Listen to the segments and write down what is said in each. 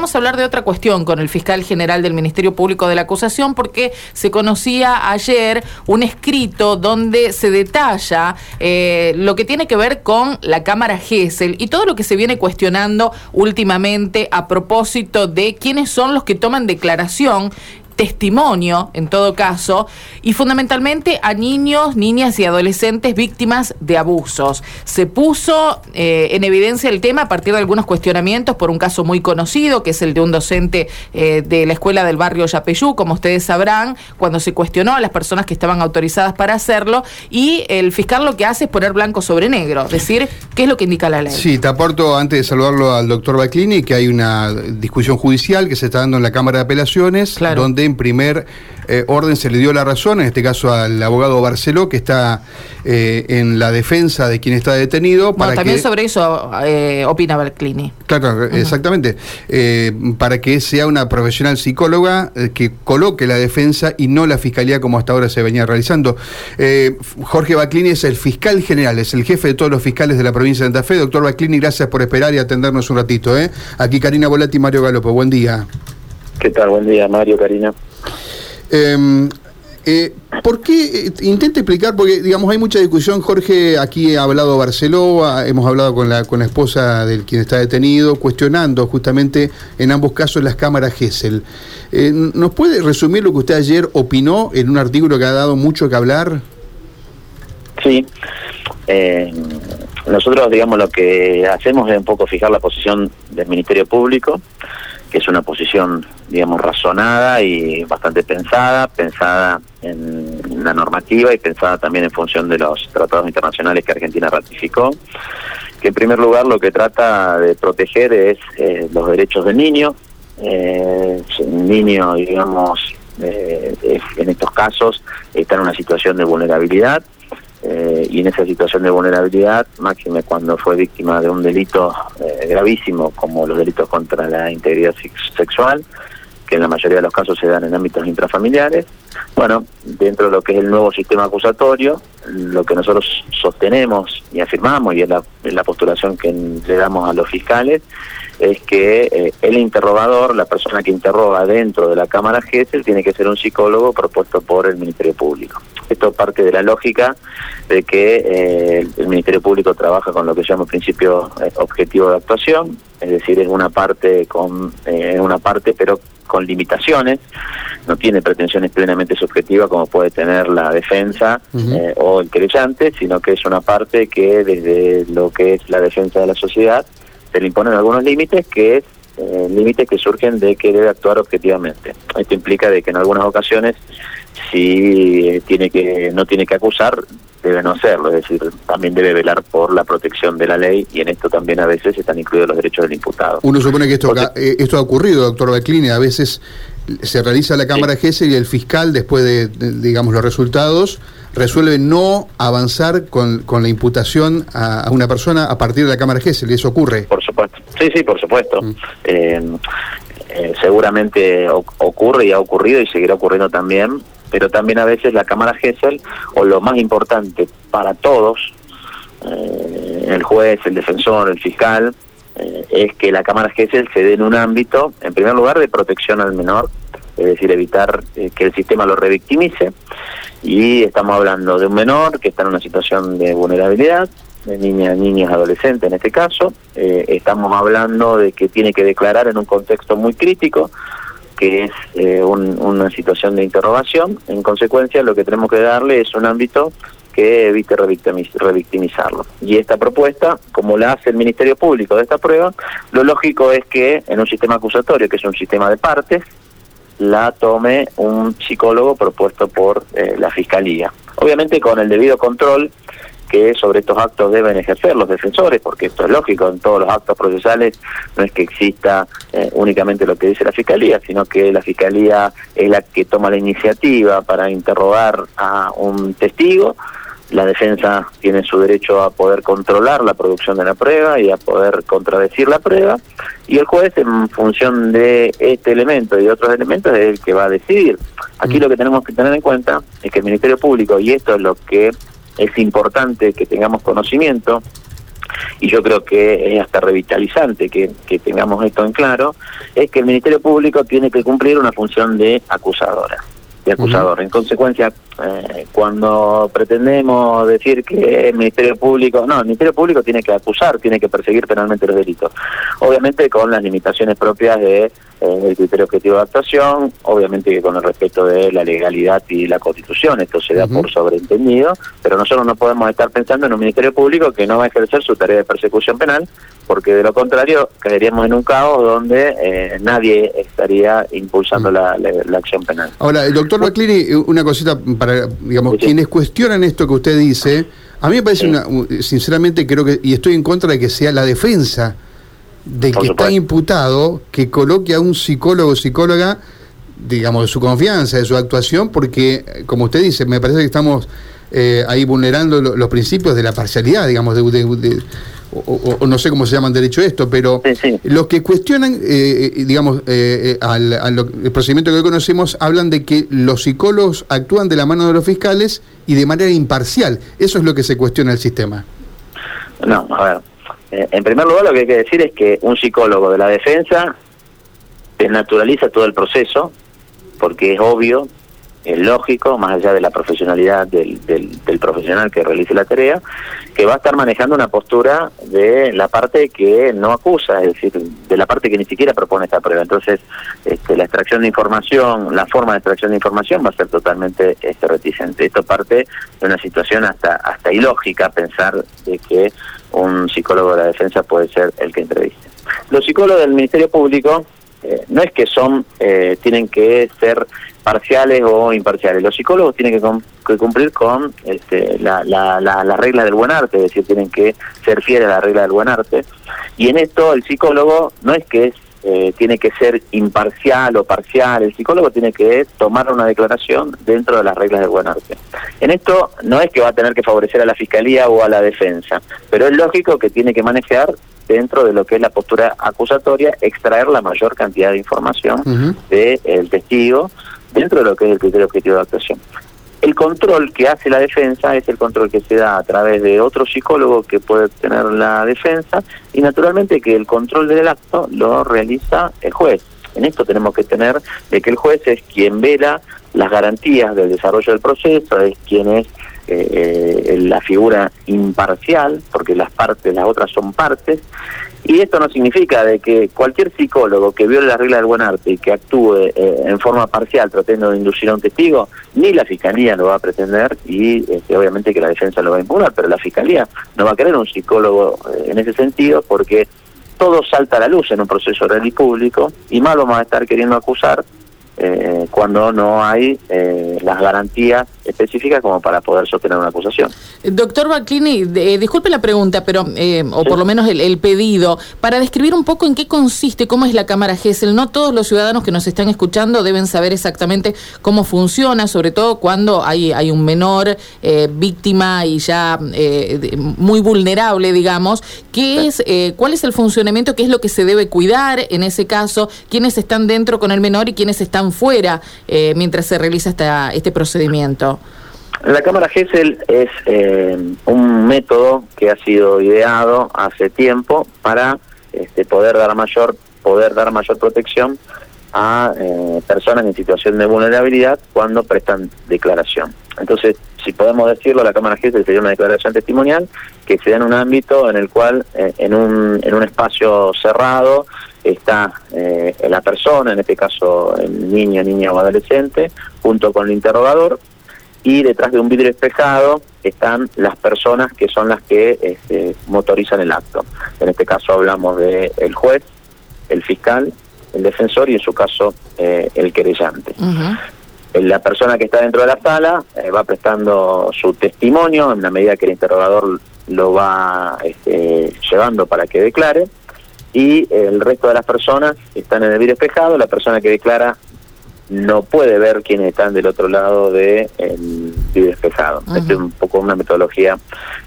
vamos a hablar de otra cuestión con el fiscal general del Ministerio Público de la Acusación, porque se conocía ayer un escrito donde se detalla eh, lo que tiene que ver con la Cámara GESEL y todo lo que se viene cuestionando últimamente a propósito de quiénes son los que toman declaración testimonio, en todo caso, y fundamentalmente a niños, niñas y adolescentes víctimas de abusos. Se puso eh, en evidencia el tema a partir de algunos cuestionamientos por un caso muy conocido, que es el de un docente eh, de la escuela del barrio Yapeyú, como ustedes sabrán, cuando se cuestionó a las personas que estaban autorizadas para hacerlo, y el fiscal lo que hace es poner blanco sobre negro, decir qué es lo que indica la ley. Sí, te aporto antes de saludarlo al doctor Baclini que hay una discusión judicial que se está dando en la Cámara de Apelaciones, donde en primer eh, orden se le dio la razón, en este caso al abogado Barceló, que está eh, en la defensa de quien está detenido. Para también sobre eso eh, opina Berclini. Claro, exactamente. para que sea una profesional psicóloga que coloque la defensa y no la fiscalía como hasta ahora se venía realizando. Jorge Baclini es el fiscal general, es el jefe de todos los fiscales de la provincia de Santa Fe. Doctor Baclini, gracias por esperar y atendernos un ratito. Aquí Karina Volati y Mario Galopo. Buen día. ¿Qué tal? Buen día, Mario, Karina. Em, eh, ¿Por qué? Eh, intenta explicar, porque digamos hay mucha discusión, Jorge, aquí ha hablado Barceló, hemos hablado con la, con la esposa del quien está detenido, cuestionando justamente en ambos casos las cámaras GESEL. Eh, ¿Nos puede resumir lo que usted ayer opinó en un artículo que ha dado mucho que hablar? Sí. nosotros, digamos, lo que hacemos es un poco fijar la posición del Ministerio Público que es una posición, digamos, razonada y bastante pensada, pensada en la normativa y pensada también en función de los tratados internacionales que Argentina ratificó, que en primer lugar lo que trata de proteger es eh, los derechos del niño, eh, un niño, digamos, eh, en estos casos está en una situación de vulnerabilidad, eh, y en esa situación de vulnerabilidad, máxime cuando fue víctima de un delito eh, gravísimo como los delitos contra la integridad sexual, que en la mayoría de los casos se dan en ámbitos intrafamiliares. Bueno, dentro de lo que es el nuevo sistema acusatorio, lo que nosotros sostenemos y afirmamos, y es la, la postulación que le damos a los fiscales, es que eh, el interrogador, la persona que interroga dentro de la Cámara GESEL, tiene que ser un psicólogo propuesto por el Ministerio Público. Esto parte de la lógica de que eh, el Ministerio Público trabaja con lo que se llama principio eh, objetivo de actuación, es decir, es una parte con una parte pero con limitaciones, no tiene pretensiones plenamente subjetivas como puede tener la defensa o el querellante, sino que es una parte que desde lo que es la defensa de la sociedad se le imponen algunos límites que es eh, límites que surgen de que debe actuar objetivamente. Esto implica de que en algunas ocasiones si tiene que no tiene que acusar debe no hacerlo, es decir, también debe velar por la protección de la ley y en esto también a veces están incluidos los derechos del imputado. Uno supone que esto, eh, esto ha ocurrido, doctor Beclini, a veces se realiza la Cámara sí. y el fiscal, después de, digamos, los resultados, resuelve no avanzar con, con la imputación a, una persona a partir de la Cámara GESEL, y eso ocurre. Por supuesto, sí, sí, por supuesto. Mm. Eh, eh, seguramente ocurre y ha ocurrido y seguirá ocurriendo también, pero también a veces la Cámara GESEL, o lo más importante para todos, eh, el juez, el defensor, el fiscal, es que la Cámara GESEL se dé en un ámbito, en primer lugar, de protección al menor, es decir, evitar que el sistema lo revictimice, y estamos hablando de un menor que está en una situación de vulnerabilidad, de niñas, niñas, adolescentes en este caso. Eh, estamos hablando de que tiene que declarar en un contexto muy crítico, que es eh, una situación de interrogación. En consecuencia, lo que tenemos que darle es un ámbito que evite revictimizarlo. Y esta propuesta, como la hace el Ministerio Público de esta prueba, lo lógico es que en un sistema acusatorio, que es un sistema de partes, la tome un psicólogo propuesto por eh, la Fiscalía. Obviamente con el debido control que sobre estos actos deben ejercer los defensores, porque esto es lógico, en todos los actos procesales no es que exista eh, únicamente lo que dice la Fiscalía, sino que la Fiscalía es la que toma la iniciativa para interrogar a un testigo, la defensa tiene su derecho a poder controlar la producción de la prueba y a poder contradecir la prueba, y el juez, en función de este elemento y otros elementos, es el que va a decidir. Aquí mm. lo que tenemos que tener en cuenta es que el Ministerio Público, y esto es lo que es importante que tengamos conocimiento, y yo creo que es hasta revitalizante que, que tengamos esto en claro, es que el Ministerio Público tiene que cumplir una función de acusadora de acusador. En consecuencia, eh, cuando pretendemos decir que el Ministerio Público, no, el Ministerio Público tiene que acusar, tiene que perseguir penalmente los delitos. Obviamente con las limitaciones propias de el criterio objetivo de actuación, obviamente que con el respeto de la legalidad y la constitución, esto se da por sobreentendido, pero nosotros no podemos estar pensando en un Ministerio Público que no va a ejercer su tarea de persecución penal, porque de lo contrario caeríamos en un caos donde eh, nadie estaría impulsando la, acción penal. Ahora, el doctor Baclini, una cosita para, digamos, quienes cuestionan esto que usted dice, a mí me parece, una, sinceramente creo que, y estoy en contra de que sea la defensa de que está imputado que coloque a un psicólogo o psicóloga, digamos, de su confianza, de su actuación, porque, como usted dice, me parece que estamos eh, ahí vulnerando los principios de la parcialidad, digamos, de, o, no sé cómo se llaman derecho esto, pero los que cuestionan, eh, eh, digamos, al, el procedimiento que conocemos, hablan de que los psicólogos actúan de la mano de los fiscales y de manera imparcial. Eso es lo que se cuestiona el sistema. No, a ver, eh, en primer lugar, lo que hay que decir es que un psicólogo de la defensa desnaturaliza todo el proceso, porque es obvio, es lógico, más allá de la profesionalidad del, del, profesional que realice la tarea, que va a estar manejando una postura de la parte que no acusa, es decir, de la parte que ni siquiera propone esta prueba. Entonces, este, la extracción de información, la forma de extracción de información va a ser totalmente este, reticente. Esto parte de una situación hasta, hasta ilógica, pensar de que un psicólogo de la defensa puede ser el que entreviste. Los psicólogos del Ministerio Público eh, no es que son, eh, tienen que ser parciales o imparciales. Los psicólogos tienen que, cumplir con este, la, la, la, regla del buen arte, es decir, tienen que ser fieles a la regla del buen arte. Y en esto el psicólogo no es que es eh, tiene que ser imparcial o parcial, el psicólogo tiene que tomar una declaración dentro de las reglas del buen arte. En esto no es que va a tener que favorecer a la fiscalía o a la defensa, pero es lógico que tiene que manejar dentro de lo que es la postura acusatoria, extraer la mayor cantidad de información del testigo dentro de lo que es el criterio objetivo de actuación. El control que hace la defensa es el control que se da a través de otro psicólogo que puede tener la defensa y naturalmente que el control del acto lo realiza el juez. En esto tenemos que tener de que el juez es quien vela las garantías del desarrollo del proceso, es quien es eh, la figura imparcial, porque las partes, las otras son partes, y esto no significa de que cualquier psicólogo que viole la regla del buen arte y que actúe eh, en forma parcial tratando de inducir a un testigo, ni la fiscalía lo va a pretender y este, obviamente que la defensa lo va a impugnar, pero la fiscalía no va a querer un psicólogo en ese sentido porque todo salta a la luz en un proceso real y público y más vamos a estar queriendo acusar eh, cuando no hay eh, las garantías específicas como para poder sostener una acusación. Doctor Baclini, eh, disculpe la pregunta, pero o por lo menos el, pedido, para describir un poco en qué consiste, cómo es la Cámara GESEL. No todos los ciudadanos que nos están escuchando deben saber exactamente cómo funciona, sobre todo cuando hay, hay un menor víctima y ya muy vulnerable, digamos. ¿Qué es, ¿Cuál es el funcionamiento? ¿Qué es lo que se debe cuidar en ese caso? ¿Quiénes están dentro con el menor y quiénes están fuera eh, mientras se realiza esta, este procedimiento? La cámara GESEL es eh, un método que ha sido ideado hace tiempo para este, poder dar mayor poder dar mayor protección a eh, personas en situación de vulnerabilidad cuando prestan declaración. Entonces, si podemos decirlo, la Cámara GESEL sería una declaración testimonial que se da en un ámbito en el cual, en, un, en un espacio cerrado, está eh, la persona, en este caso el niño, niña o adolescente, junto con el interrogador, y detrás de un vidrio espejado están las personas que son las que este, motorizan el acto. En este caso hablamos de el juez, el fiscal, el defensor y en su caso eh, el querellante. La persona que está dentro de la sala eh, va prestando su testimonio en la medida que el interrogador lo va este, llevando para que declare y el resto de las personas están en el vidrio espejado, la persona que declara no puede ver quiénes están del otro lado del vidrio espejado. es un poco una metodología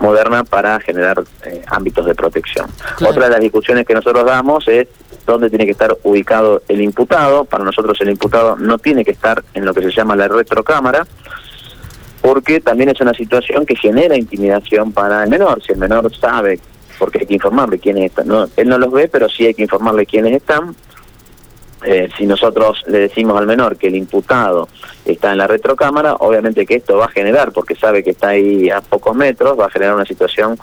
moderna para generar eh, ámbitos de protección. Otra de las discusiones que nosotros damos es dónde tiene que estar ubicado el imputado. Para nosotros el imputado no tiene que estar en lo que se llama la retrocámara, porque también es una situación que genera intimidación para el menor. Si el menor sabe porque hay que informarle quiénes están. No, él no los ve, pero sí hay que informarle quiénes están. Eh, si nosotros le decimos al menor que el imputado está en la retrocámara, obviamente que esto va a generar, porque sabe que está ahí a pocos metros, va a generar una situación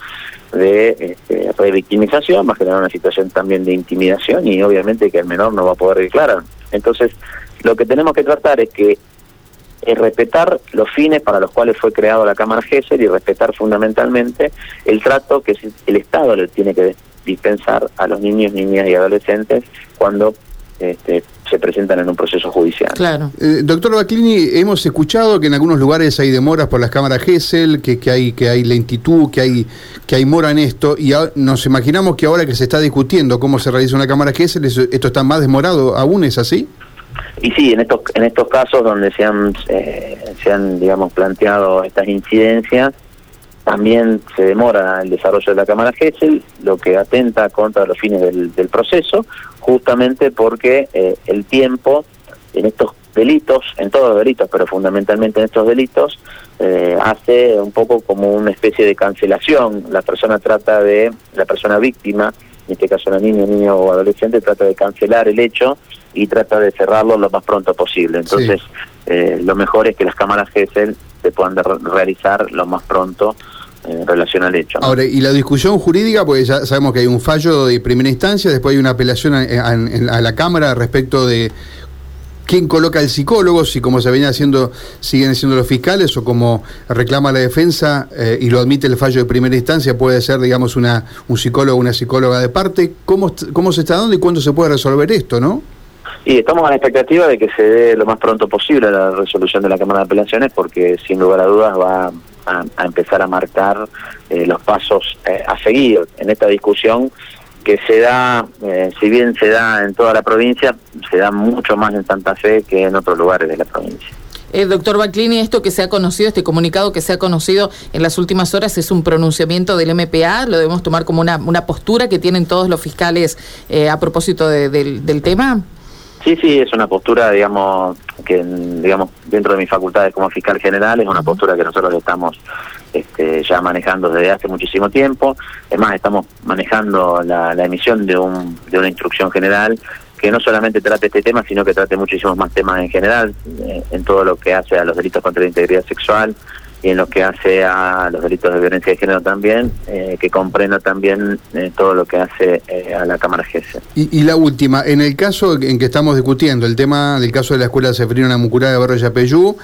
de este, revictimización, va a generar una situación también de intimidación y obviamente que el menor no va a poder declarar. Entonces, lo que tenemos que tratar es que es respetar los fines para los cuales fue creado la Cámara GESEL y respetar fundamentalmente el trato que el Estado le tiene que dispensar a los niños, niñas y adolescentes cuando este, se presentan en un proceso judicial. Claro. Eh, doctor Baclini, hemos escuchado que en algunos lugares hay demoras por las cámaras GESEL, que, que, hay, que hay lentitud, que hay, que hay mora en esto, y nos imaginamos que ahora que se está discutiendo cómo se realiza una cámara GESEL, esto está más demorado aún, ¿es así? Y sí, en estos, en estos casos donde se han, eh, se han digamos, planteado estas incidencias, también se demora el desarrollo de la Cámara GESEL, lo que atenta contra los fines del, del proceso, justamente porque eh, el tiempo en estos delitos, en todos los delitos, pero fundamentalmente en estos delitos, eh, hace un poco como una especie de cancelación. La persona trata de, la persona víctima, en este caso una niña, niño o adolescente, trata de cancelar el hecho y trata de cerrarlo lo más pronto posible. Entonces, eh, lo mejor es que las cámaras GESEL se puedan realizar lo más pronto en relación al hecho. Ahora, y la discusión jurídica, porque ya sabemos que hay un fallo de primera instancia, después hay una apelación a, la Cámara respecto de quién coloca el psicólogo, si como se venía haciendo, siguen siendo los fiscales o como reclama la defensa eh, y lo admite el fallo de primera instancia, puede ser, digamos, una, un psicólogo o una psicóloga de parte. ¿Cómo, ¿Cómo se está dando y cuándo se puede resolver esto, no? Y estamos a la expectativa de que se dé lo más pronto posible la resolución de la Cámara de Apelaciones, porque sin lugar a dudas va a, empezar a marcar eh, los pasos eh, a seguir en esta discusión que se da, eh, si bien se da en toda la provincia, se da mucho más en Santa Fe que en otros lugares de la provincia. doctor Baclini, esto que se ha conocido, este comunicado que se ha conocido en las últimas horas es un pronunciamiento del MPA, lo debemos tomar como una, una postura que tienen todos los fiscales a propósito del tema. Sí, sí, es una postura, digamos, que digamos dentro de mis facultades como fiscal general es una postura que nosotros estamos este, ya manejando desde hace muchísimo tiempo. Es más, estamos manejando la, emisión de, un, de una instrucción general que no solamente trate este tema, sino que trate muchísimos más temas en general, eh, en todo lo que hace a los delitos contra la integridad sexual, y en lo que hace a los delitos de violencia de género también, eh, que comprenda también eh, todo lo que hace eh, a la Cámara GESE. Y, la última, en el caso en que estamos discutiendo, el tema del caso de la Escuela Seferina Mucurá de Barrio Yapeyú,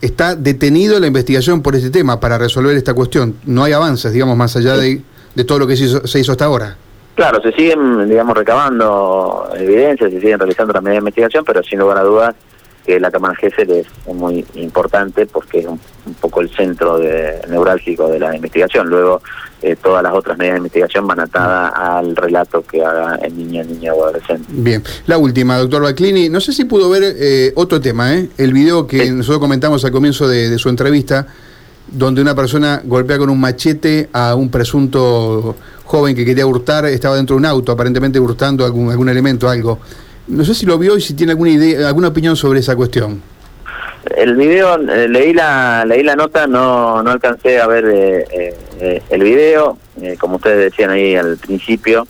está detenido la investigación por este tema para resolver esta cuestión. No hay avances, digamos, más allá de, todo lo que se hizo, se hizo hasta ahora. Claro, se siguen, digamos, recabando evidencias, se siguen realizando las medidas de investigación, pero sin lugar a dudas que la Cámara GESEL es muy importante porque es un, poco el centro de, neurálgico de la investigación. Luego, eh, todas las otras medidas de investigación van atadas al relato que haga el niño, niña o adolescente. Bien, la última, doctor Baclini. No sé si pudo ver eh, otro tema, ¿eh? el video que nosotros comentamos al comienzo de, su entrevista, donde una persona golpea con un machete a un presunto joven que quería hurtar, estaba dentro de un auto, aparentemente hurtando algún, algún elemento, algo. No sé si lo vio y si tiene alguna idea, alguna opinión sobre esa cuestión. El video, eh, leí la leí la nota, no no alcancé a ver eh, eh, el video. como ustedes decían ahí al principio,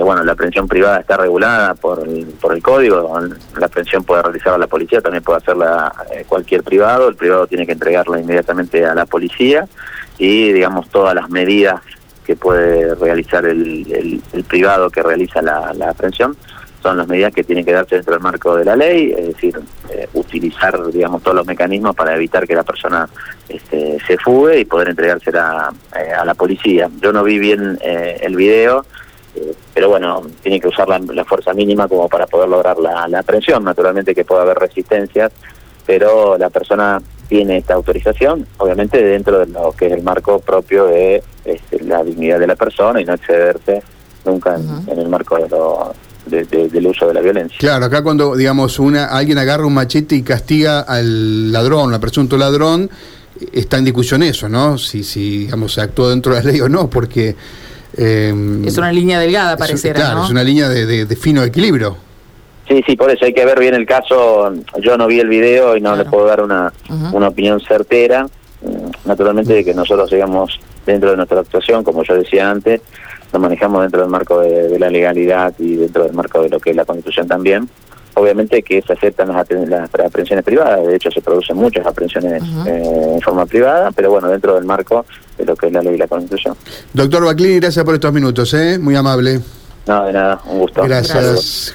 bueno, la aprehensión privada está regulada por el, por el código. La aprehensión puede realizarla la policía, también puede hacerla cualquier privado. El privado tiene que entregarla inmediatamente a la policía y, digamos, todas las medidas que puede realizar el, el, privado que realiza la, la son las medidas que tienen que darse dentro del marco de la ley, es decir, eh, utilizar, digamos, todos los mecanismos para evitar que la persona este, se fugue y poder entregársela eh, a la policía. Yo no vi bien eh, el video, pero bueno, tiene que usar la, fuerza mínima como para poder lograr la, la aprehensión. Naturalmente que puede haber resistencias, pero la persona tiene esta autorización, obviamente dentro de lo que es el marco propio de este, la dignidad de la persona y no excederse nunca en el marco de lo del uso de la violencia. Claro, acá cuando, digamos, una alguien agarra un machete y castiga al ladrón, al presunto ladrón, está en discusión eso, ¿no? Si, si digamos, se actuó dentro de la ley o no, porque... Em, es una línea delgada, pareciera, Claro, es una línea de, de, fino equilibrio. Sí, sí, por eso hay que ver bien el caso. Yo no vi el video y no le puedo dar una, una opinión certera. Mm, naturalmente que nosotros, digamos, dentro de nuestra actuación, como yo decía antes, nos manejamos dentro del marco de, la legalidad y dentro del marco de lo que es la Constitución también. Obviamente que se aceptan las, las aprehensiones privadas, de hecho se producen muchas aprehensiones eh, en forma privada, pero bueno, dentro del marco de lo que es la ley y la Constitución. Doctor Baclini, gracias por estos minutos, ¿eh? muy amable. No, de nada, un gusto. Gracias.